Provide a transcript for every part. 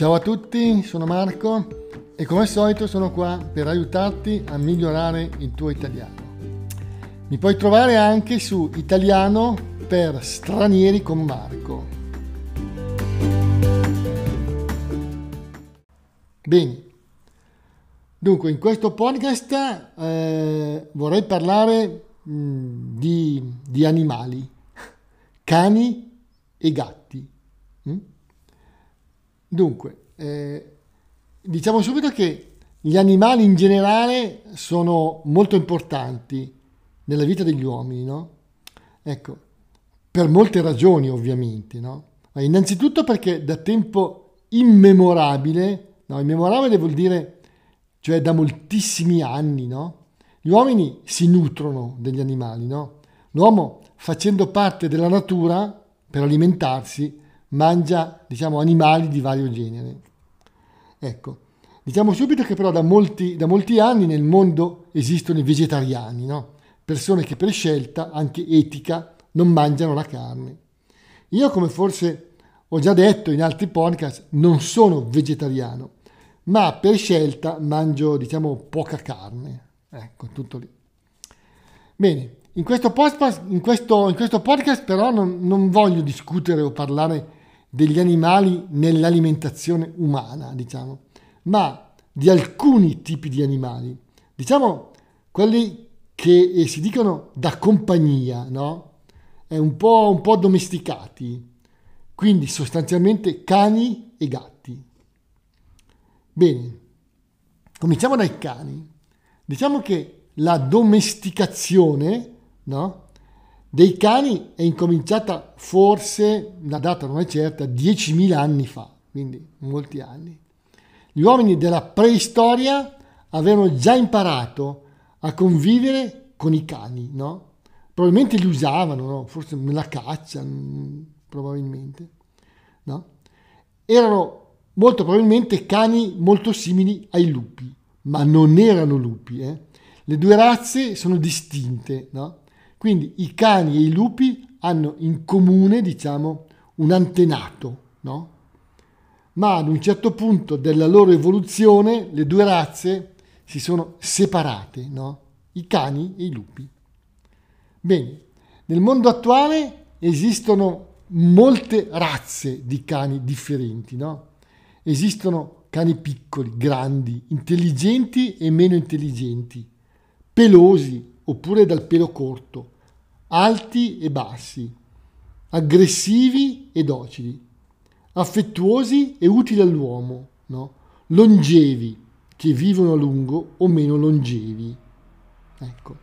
Ciao a tutti, sono Marco e come al solito sono qua per aiutarti a migliorare il tuo italiano. Mi puoi trovare anche su Italiano per stranieri con Marco. Bene, dunque in questo podcast eh, vorrei parlare mh, mm, di, di, animali, cani e gatti. Mm? Dunque, eh, diciamo subito che gli animali in generale sono molto importanti nella vita degli uomini, no? Ecco, per molte ragioni ovviamente, no? Ma innanzitutto perché da tempo immemorabile, no? Immemorabile vuol dire, cioè da moltissimi anni, no? Gli uomini si nutrono degli animali, no? L'uomo, facendo parte della natura per alimentarsi, mangia, diciamo, animali di vario genere. Ecco, diciamo subito che però da molti, da molti anni nel mondo esistono i vegetariani, no? persone che per scelta, anche etica, non mangiano la carne. Io, come forse ho già detto in altri podcast, non sono vegetariano, ma per scelta mangio, diciamo, poca carne. Ecco, tutto lì. Bene, in questo, podcast, in questo, in questo podcast però non, non voglio discutere o parlare degli animali nell'alimentazione umana, diciamo, ma di alcuni tipi di animali, diciamo quelli che eh, si dicono da compagnia, no? È un po', un po' domesticati, quindi sostanzialmente cani e gatti. Bene, cominciamo dai cani. Diciamo che la domesticazione, no? Dei cani è incominciata forse, la data non è certa, 10.000 anni fa, quindi molti anni. Gli uomini della preistoria avevano già imparato a convivere con i cani, no? Probabilmente li usavano, no? forse nella caccia, mm, probabilmente, no? Erano molto probabilmente cani molto simili ai lupi, ma non erano lupi, eh? Le due razze sono distinte, no? Quindi i cani e i lupi hanno in comune, diciamo, un antenato, no? Ma ad un certo punto della loro evoluzione le due razze si sono separate, no? I cani e i lupi. Bene, nel mondo attuale esistono molte razze di cani differenti, no? Esistono cani piccoli, grandi, intelligenti e meno intelligenti, pelosi, oppure dal pelo corto, alti e bassi, aggressivi e docili, affettuosi e utili all'uomo, no? longevi, che vivono a lungo o meno longevi. Ecco.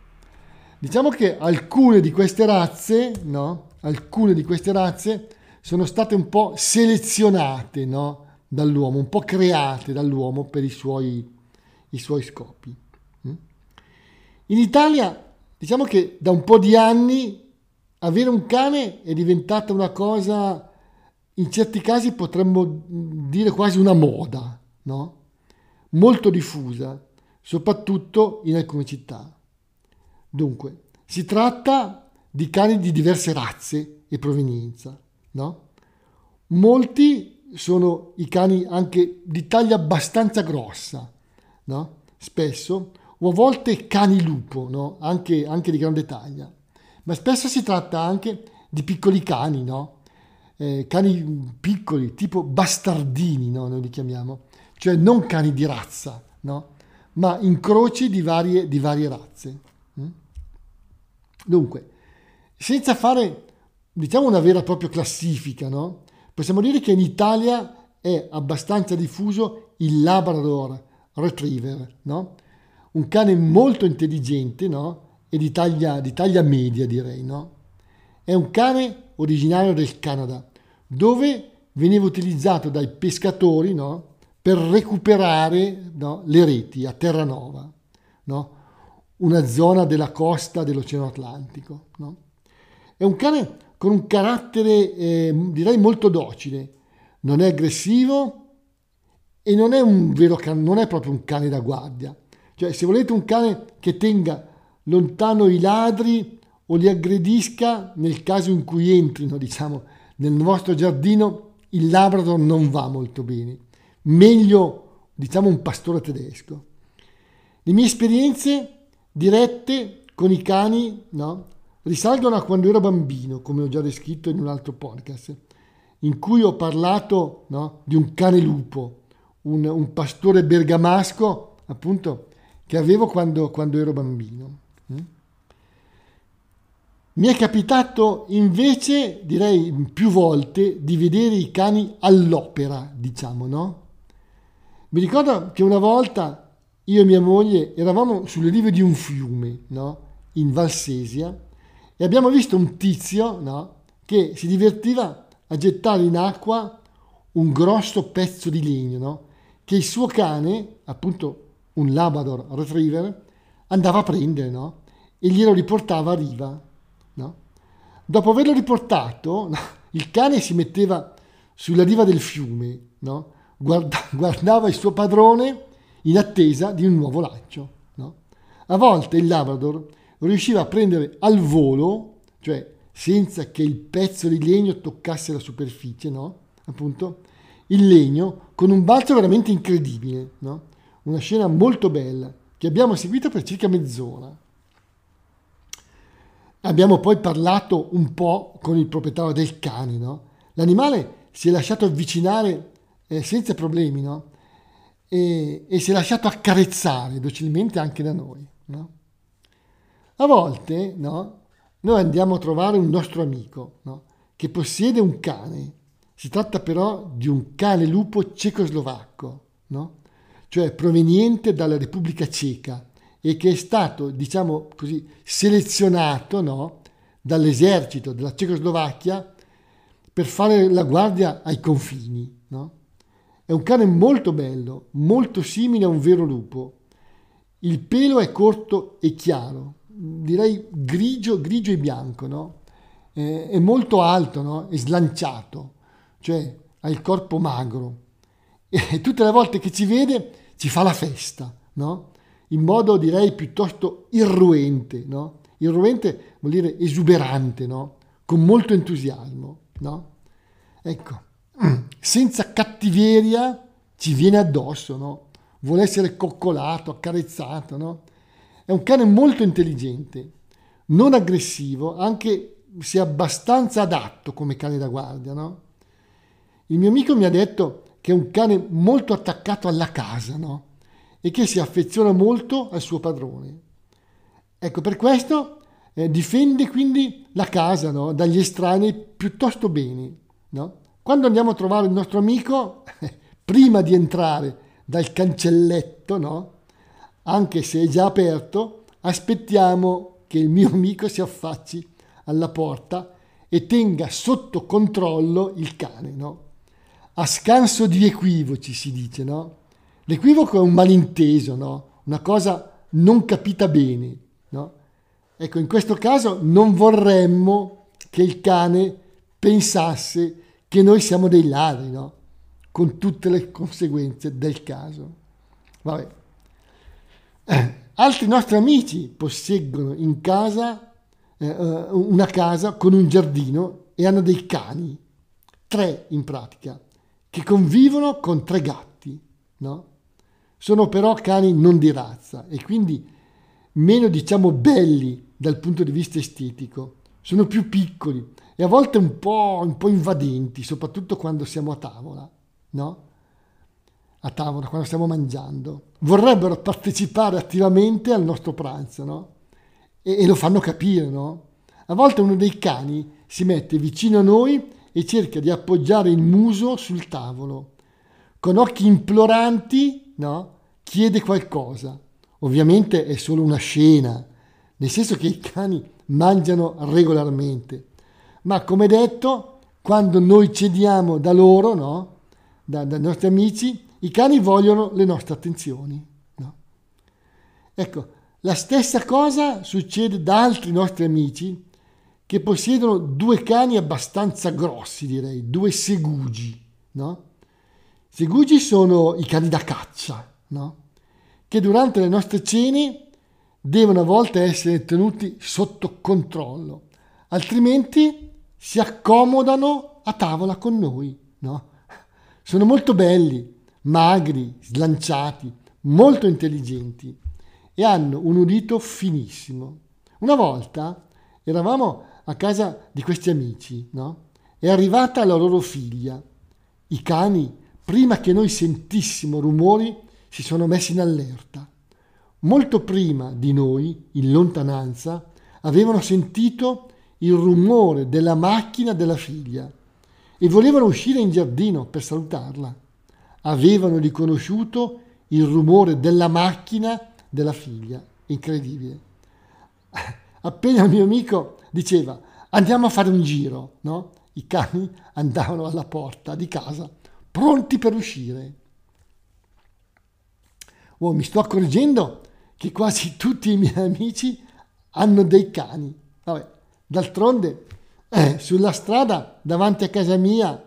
Diciamo che alcune di queste razze, no? alcune di queste razze sono state un po' selezionate no? dall'uomo, un po' create dall'uomo per i suoi, i suoi scopi. In Italia diciamo che da un po' di anni avere un cane è diventata una cosa, in certi casi potremmo dire quasi una moda, no? molto diffusa, soprattutto in alcune città. Dunque, si tratta di cani di diverse razze e provenienza. No? Molti sono i cani anche di taglia abbastanza grossa, no? spesso o a volte cani lupo, no? anche, anche, di grande taglia. Ma spesso si tratta anche di piccoli cani, no? eh, cani piccoli, tipo bastardini, no? noi li chiamiamo, cioè non cani di razza, ma incroci di varie, di varie razze. Mm? Dunque, senza fare diciamo una vera e propria classifica, possiamo dire che in Italia è abbastanza diffuso il Labrador Retriever, no? Un cane molto intelligente no? e di taglia, di taglia media direi. No? È un cane originario del Canada dove veniva utilizzato dai pescatori no? per recuperare no? le reti a Terranova, no? una zona della costa dell'Oceano Atlantico. No? È un cane con un carattere eh, direi molto docile, non è aggressivo e non è, un vero can- non è proprio un cane da guardia cioè, se volete un cane che tenga lontano i ladri o li aggredisca nel caso in cui entrino, diciamo, nel vostro giardino, il Labrador non va molto bene. meglio, diciamo, un pastore tedesco. Le mie esperienze dirette con i cani no, risalgono a quando ero bambino, come ho già descritto in un altro podcast, in cui ho parlato no, di un cane lupo, un, un, pastore bergamasco, appunto, che avevo quando, quando ero bambino. Mm? Mi è capitato invece, direi più volte, di vedere i cani all'opera, diciamo, no? Mi ricordo che una volta io e mia moglie eravamo sulle rive di un fiume, no? In Valsesia, e abbiamo visto un tizio, no? Che si divertiva a gettare in acqua un grosso pezzo di legno, no? Che il suo cane, appunto un Labrador Retriever, andava a prendere, no? E glielo riportava a riva No? Dopo averlo riportato, il cane si metteva sulla riva del fiume, no? Guarda, guardava il suo padrone in attesa di un nuovo lancio. No? A volte il Labrador riusciva a prendere al volo, cioè senza che il pezzo di legno toccasse la superficie, appunto, il legno con un balzo veramente incredibile. Una scena molto bella che abbiamo seguito per circa mezz'ora. Abbiamo poi parlato un po' con il proprietario del cane, no? L'animale si è lasciato avvicinare eh, senza problemi, no? E, e, si è lasciato accarezzare docilmente anche da noi, no? A volte, no? Noi andiamo a trovare un nostro amico, no? Che possiede un cane. Si tratta però di un cane lupo cecoslovacco, no? Cioè proveniente dalla Repubblica Ceca e che è stato, diciamo così, selezionato no, dall'esercito della Cecoslovacchia per fare la guardia ai confini. No? È un cane molto bello, molto simile a un vero lupo. Il pelo è corto e chiaro, direi grigio, grigio e bianco, no? è molto alto no? e slanciato, cioè ha il corpo magro. E tutte le volte che ci vede ci fa la festa, no? in modo direi piuttosto irruente, no? Irruente vuol dire esuberante, no? Con molto entusiasmo, no? Ecco, senza cattiveria ci viene addosso, no? Vuole essere coccolato, accarezzato, no? È un cane molto intelligente, non aggressivo, anche se abbastanza adatto come cane da guardia, no? Il mio amico mi ha detto che è un cane molto attaccato alla casa, no? e che si affeziona molto al suo padrone. Ecco, per questo eh, difende quindi la casa no? dagli estranei piuttosto bene. No? Quando andiamo a trovare il nostro amico, prima di entrare dal cancelletto, no? anche se è già aperto, aspettiamo che il mio amico si affacci alla porta e tenga sotto controllo il cane. No? A scanso di equivoci si dice, no? L'equivoco è un malinteso, no? una cosa non capita bene. No? Ecco, in questo caso non vorremmo che il cane pensasse che noi siamo dei ladri, no? con tutte le conseguenze del caso. Vabbè. Eh, altri nostri amici posseggono in casa eh, eh, una casa con un giardino e hanno dei cani, tre in pratica, che convivono con tre gatti, no? Sono però cani non di razza e quindi meno diciamo belli dal punto di vista estetico. Sono più piccoli e a volte un po', un po invadenti, soprattutto quando siamo a tavola, no? A tavola, quando stiamo mangiando. Vorrebbero partecipare attivamente al nostro pranzo, no? E, e lo fanno capire, no? A volte uno dei cani si mette vicino a noi e cerca di appoggiare il muso sul tavolo. Con occhi imploranti no? chiede qualcosa. Ovviamente è solo una scena, nel senso che i cani mangiano regolarmente. Ma come detto, quando noi cediamo da loro, no? da, dai nostri amici, i cani vogliono le nostre attenzioni. No? Ecco, la stessa cosa succede da altri nostri amici che possiedono due cani abbastanza grossi, direi, due segugi. No? Segugi sono i cani da caccia, no? che durante le nostre cene devono a volte essere tenuti sotto controllo, altrimenti si accomodano a tavola con noi. No? Sono molto belli, magri, slanciati, molto intelligenti e hanno un udito finissimo. Una volta eravamo a casa di questi amici, no? È arrivata la loro figlia. I cani, prima che noi sentissimo rumori, si sono messi in allerta. Molto prima di noi, in lontananza, avevano sentito il rumore della macchina della figlia e volevano uscire in giardino per salutarla. Avevano riconosciuto il rumore della macchina della figlia. Incredibile. Appena il mio amico diceva andiamo a fare un giro, no? I cani andavano alla porta di casa, pronti per uscire. Oh, mi sto accorgendo che quasi tutti i miei amici hanno dei cani. Vabbè, d'altronde, eh, sulla strada davanti a casa mia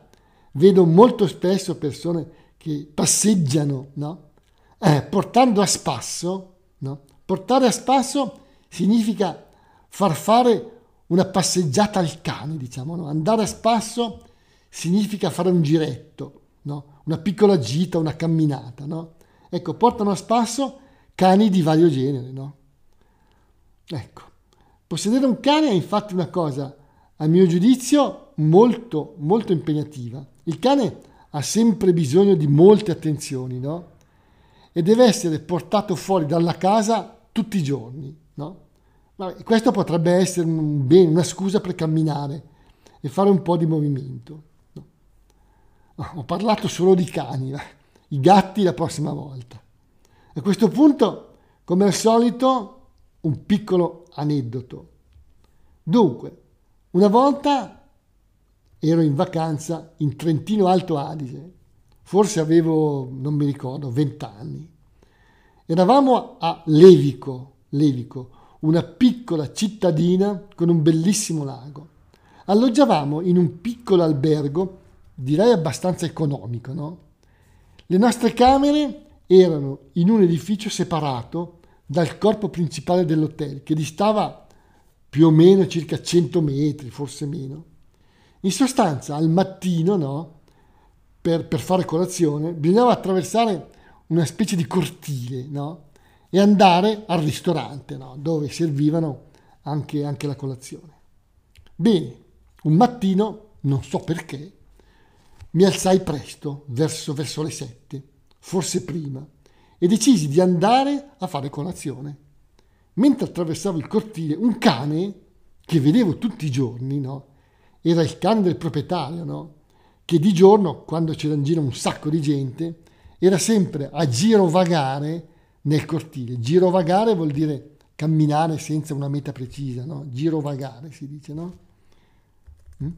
vedo molto spesso persone che passeggiano, no? Eh, portando a spasso, no? Portare a spasso significa far fare una passeggiata al cane, diciamo, no? Andare a spasso significa fare un giretto, no? Una piccola gita, una camminata, no? Ecco, portano a spasso cani di vario genere, no? Ecco, possedere un cane è infatti una cosa, a mio giudizio, molto, molto impegnativa. Il cane ha sempre bisogno di molte attenzioni, no? E deve essere portato fuori dalla casa tutti i giorni, no? Questo potrebbe essere un bene, una scusa per camminare e fare un po' di movimento. No? Ho parlato solo di cani, i gatti la prossima volta. A questo punto, come al solito, un piccolo aneddoto. Dunque, una volta ero in vacanza in Trentino Alto Adige, forse avevo, non mi ricordo, vent'anni. Eravamo a Levico, Levico, una piccola cittadina con un bellissimo lago. Alloggiavamo in un piccolo albergo, direi abbastanza economico, no? Le nostre camere erano in un edificio separato dal corpo principale dell'hotel, che distava più o meno circa 100 metri, forse meno. In sostanza, al mattino, no, per, per fare colazione, bisognava attraversare una specie di cortile, no, e andare al ristorante, no, dove servivano anche, anche la colazione. Bene, un mattino, non so perché, mi alzai presto, verso, verso le sette, forse prima, e decisi di andare a fare colazione. Mentre attraversavo il cortile, un cane che vedevo tutti i giorni, no? Era il cane del proprietario, no? Che di giorno, quando c'era in giro un sacco di gente, era sempre a girovagare nel cortile. Girovagare vuol dire camminare senza una meta precisa, no? Girovagare si dice, no? Mm?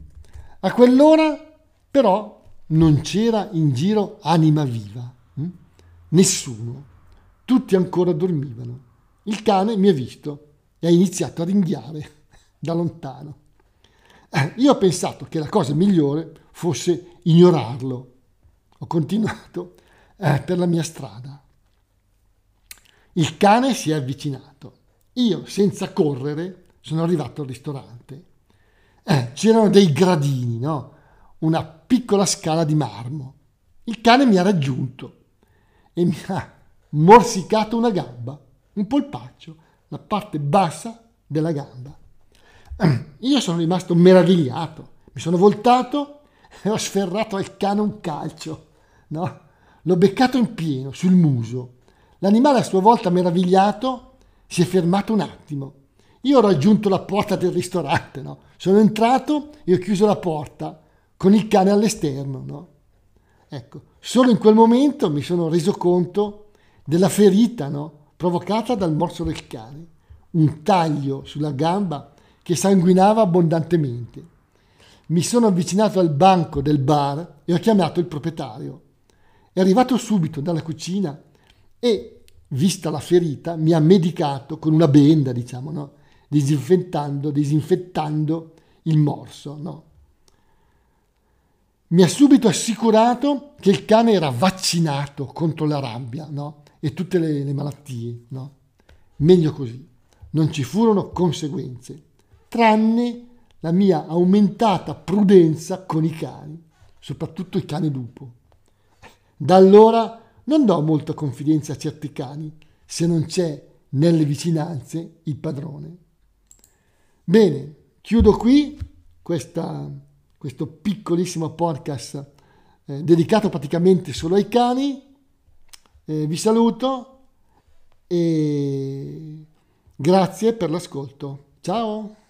A quell'ora, però, non c'era in giro anima viva. Hm? Nessuno. Tutti ancora dormivano. Il cane mi ha visto e ha iniziato a ringhiare da lontano. Eh, io ho pensato che la cosa migliore fosse ignorarlo. Ho continuato eh, per la mia strada. Il cane si è avvicinato. Io, senza correre, sono arrivato al ristorante. Eh, c'erano dei gradini, no? Una piccola scala di marmo. Il cane mi ha raggiunto e mi ha morsicato una gamba, un polpaccio, la parte bassa della gamba. Io sono rimasto meravigliato, mi sono voltato e ho sferrato al cane un calcio, no? L'ho beccato in pieno, sul muso. L'animale a sua volta meravigliato si è fermato un attimo. Io ho raggiunto la porta del ristorante, no? Sono entrato e ho chiuso la porta con il cane all'esterno, no? Ecco, solo in quel momento mi sono reso conto della ferita no? provocata dal morso del cane, un taglio sulla gamba che sanguinava abbondantemente. Mi sono avvicinato al banco del bar e ho chiamato il proprietario. È arrivato subito dalla cucina e, vista la ferita, mi ha medicato con una benda, diciamo, no? disinfettando, disinfettando il morso. No? mi ha subito assicurato che il cane era vaccinato contro la rabbia no? e tutte le, le malattie. Meglio così, non ci furono conseguenze, tranne la mia aumentata prudenza con i cani, soprattutto i cani lupo. Da allora non do molta confidenza a certi cani se non c'è nelle vicinanze il padrone. Bene, chiudo qui questa, questo piccolissimo podcast eh, dedicato praticamente solo ai cani. Eh, vi saluto e grazie per l'ascolto. Ciao!